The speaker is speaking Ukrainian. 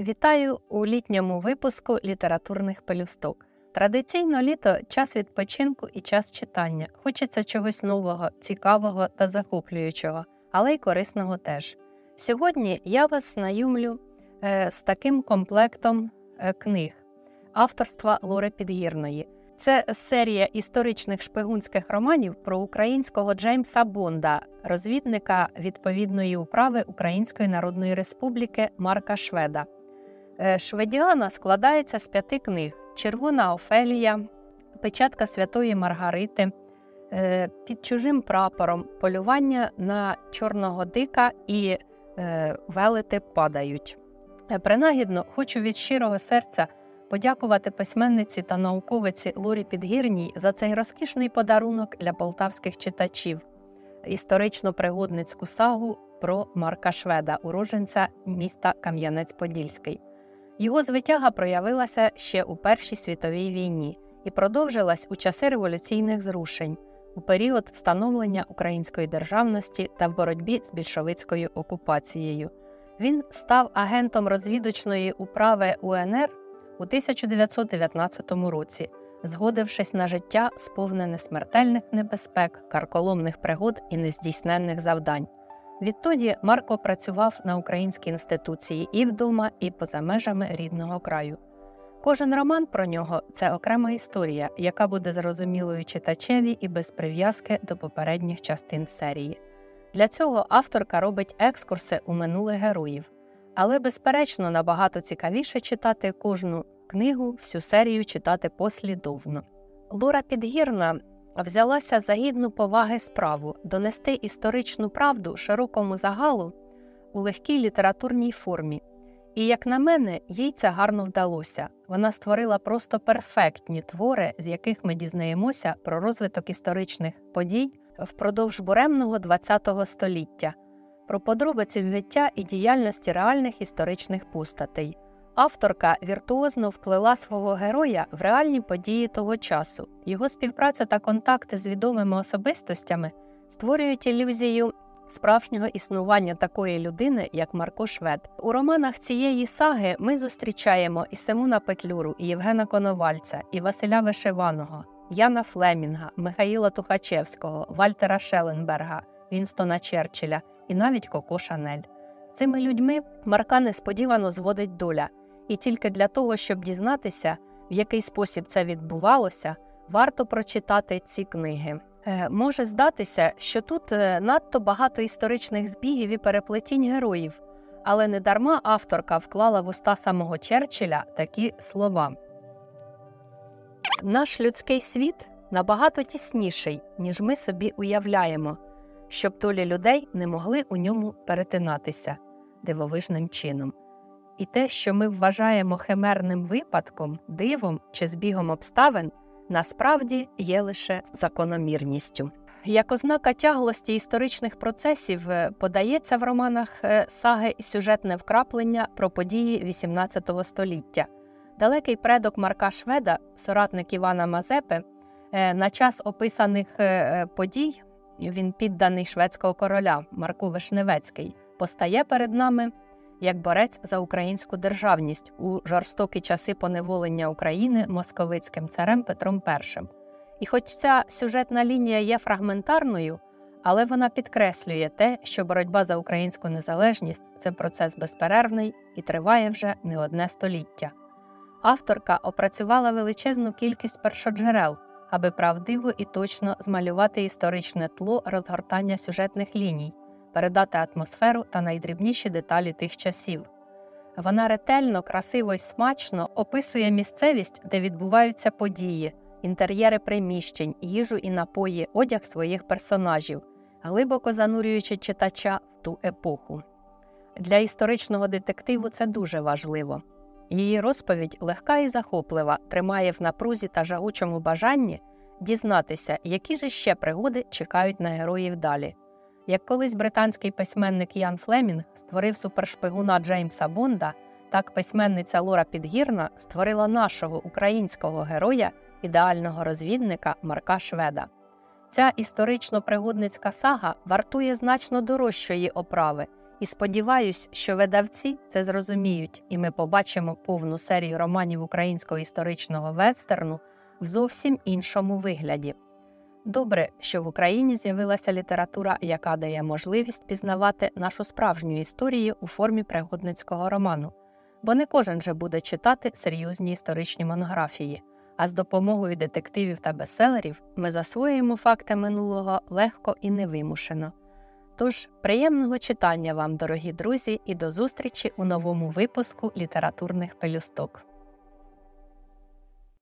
Вітаю у літньому випуску літературних пелюсток. Традиційно літо час відпочинку і час читання. Хочеться чогось нового, цікавого та захоплюючого, але й корисного теж. Сьогодні я вас знайомлю е, з таким комплектом е, книг авторства Лори Підгірної. Це серія історичних шпигунських романів про українського Джеймса Бонда, розвідника відповідної управи Української Народної Республіки Марка Шведа. Е, Шведіана складається з п'яти книг: Червона Офелія, Печатка Святої Маргарити, е, Під чужим прапором, Полювання на чорного дика і е, Велети падають. Принагідно хочу від щирого серця подякувати письменниці та науковиці Лорі Підгірній за цей розкішний подарунок для полтавських читачів, історично-пригодницьку сагу про Марка Шведа, уроженця міста Кам'янець-Подільський. Його звитяга проявилася ще у Першій світовій війні і продовжилась у часи революційних зрушень, у період становлення української державності та в боротьбі з більшовицькою окупацією. Він став агентом розвідочної управи УНР у 1919 році, згодившись на життя, сповнене смертельних небезпек, карколомних пригод і нездійсненних завдань. Відтоді Марко працював на українській інституції і вдома, і поза межами рідного краю. Кожен роман про нього це окрема історія, яка буде зрозумілою читачеві і без прив'язки до попередніх частин серії. Для цього авторка робить екскурси у минулих героїв, але, безперечно, набагато цікавіше читати кожну книгу, всю серію читати послідовно. Лора Підгірна взялася за гідну поваги справу донести історичну правду широкому загалу у легкій літературній формі. І, як на мене, їй це гарно вдалося. Вона створила просто перфектні твори, з яких ми дізнаємося про розвиток історичних подій впродовж буремного ХХ століття, про подробиці життя і діяльності реальних історичних постатей. Авторка віртуозно вплила свого героя в реальні події того часу. Його співпраця та контакти з відомими особистостями створюють ілюзію справжнього існування такої людини, як Марко Швед. У романах цієї саги ми зустрічаємо і Симона Петлюру, і Євгена Коновальця, і Василя Вишиваного, Яна Флемінга, Михаїла Тухачевського, Вальтера Шеленберга, Вінстона Черчилля і навіть Коко Шанель. Цими людьми Марка несподівано зводить доля. І тільки для того, щоб дізнатися, в який спосіб це відбувалося, варто прочитати ці книги. Е, може здатися, що тут е, надто багато історичних збігів і переплетінь героїв, але недарма авторка вклала в уста самого Черчилля такі слова. Наш людський світ набагато тісніший, ніж ми собі уявляємо, щоб долі людей не могли у ньому перетинатися дивовижним чином і те, що ми вважаємо химерним випадком, дивом чи збігом обставин, насправді є лише закономірністю. Як ознака тяглості історичних процесів е, подається в романах е, саги сюжетне вкраплення про події XVIII століття. Далекий предок Марка Шведа, соратник Івана Мазепи, е, на час описаних подій він підданий шведського короля Марку Вишневецький, постає перед нами як борець за українську державність у жорстокі часи поневолення України московицьким царем Петром І. І хоч ця сюжетна лінія є фрагментарною, але вона підкреслює те, що боротьба за українську незалежність це процес безперервний і триває вже не одне століття. Авторка опрацювала величезну кількість першоджерел, аби правдиво і точно змалювати історичне тло розгортання сюжетних ліній, передати атмосферу та найдрібніші деталі тих часів. Вона ретельно, красиво й смачно описує місцевість, де відбуваються події, інтер'єри приміщень, їжу і напої, одяг своїх персонажів, глибоко занурюючи читача в ту епоху. Для історичного детективу це дуже важливо. Її розповідь легка і захоплива, тримає в напрузі та жагучому бажанні дізнатися, які ж ще пригоди чекають на героїв далі. Як колись британський письменник Ян Флемінг створив супершпигуна Джеймса Бонда, так письменниця Лора Підгірна створила нашого українського героя, ідеального розвідника Марка Шведа. Ця історично-пригодницька сага вартує значно дорожчої оправи І сподіваюсь, що видавці це зрозуміють, і ми побачимо повну серію романів українського історичного вестерну в зовсім іншому вигляді. Добре, що в Україні з'явилася література, яка дає можливість пізнавати нашу справжню історію у формі пригодницького роману, бо не кожен же буде читати серйозні історичні монографії. А з допомогою детективів та бестселерів ми засвоїмо факти минулого легко і невимушено. Тож, приємного читання вам, дорогі друзі, і до зустрічі у новому випуску літературних пелюсток.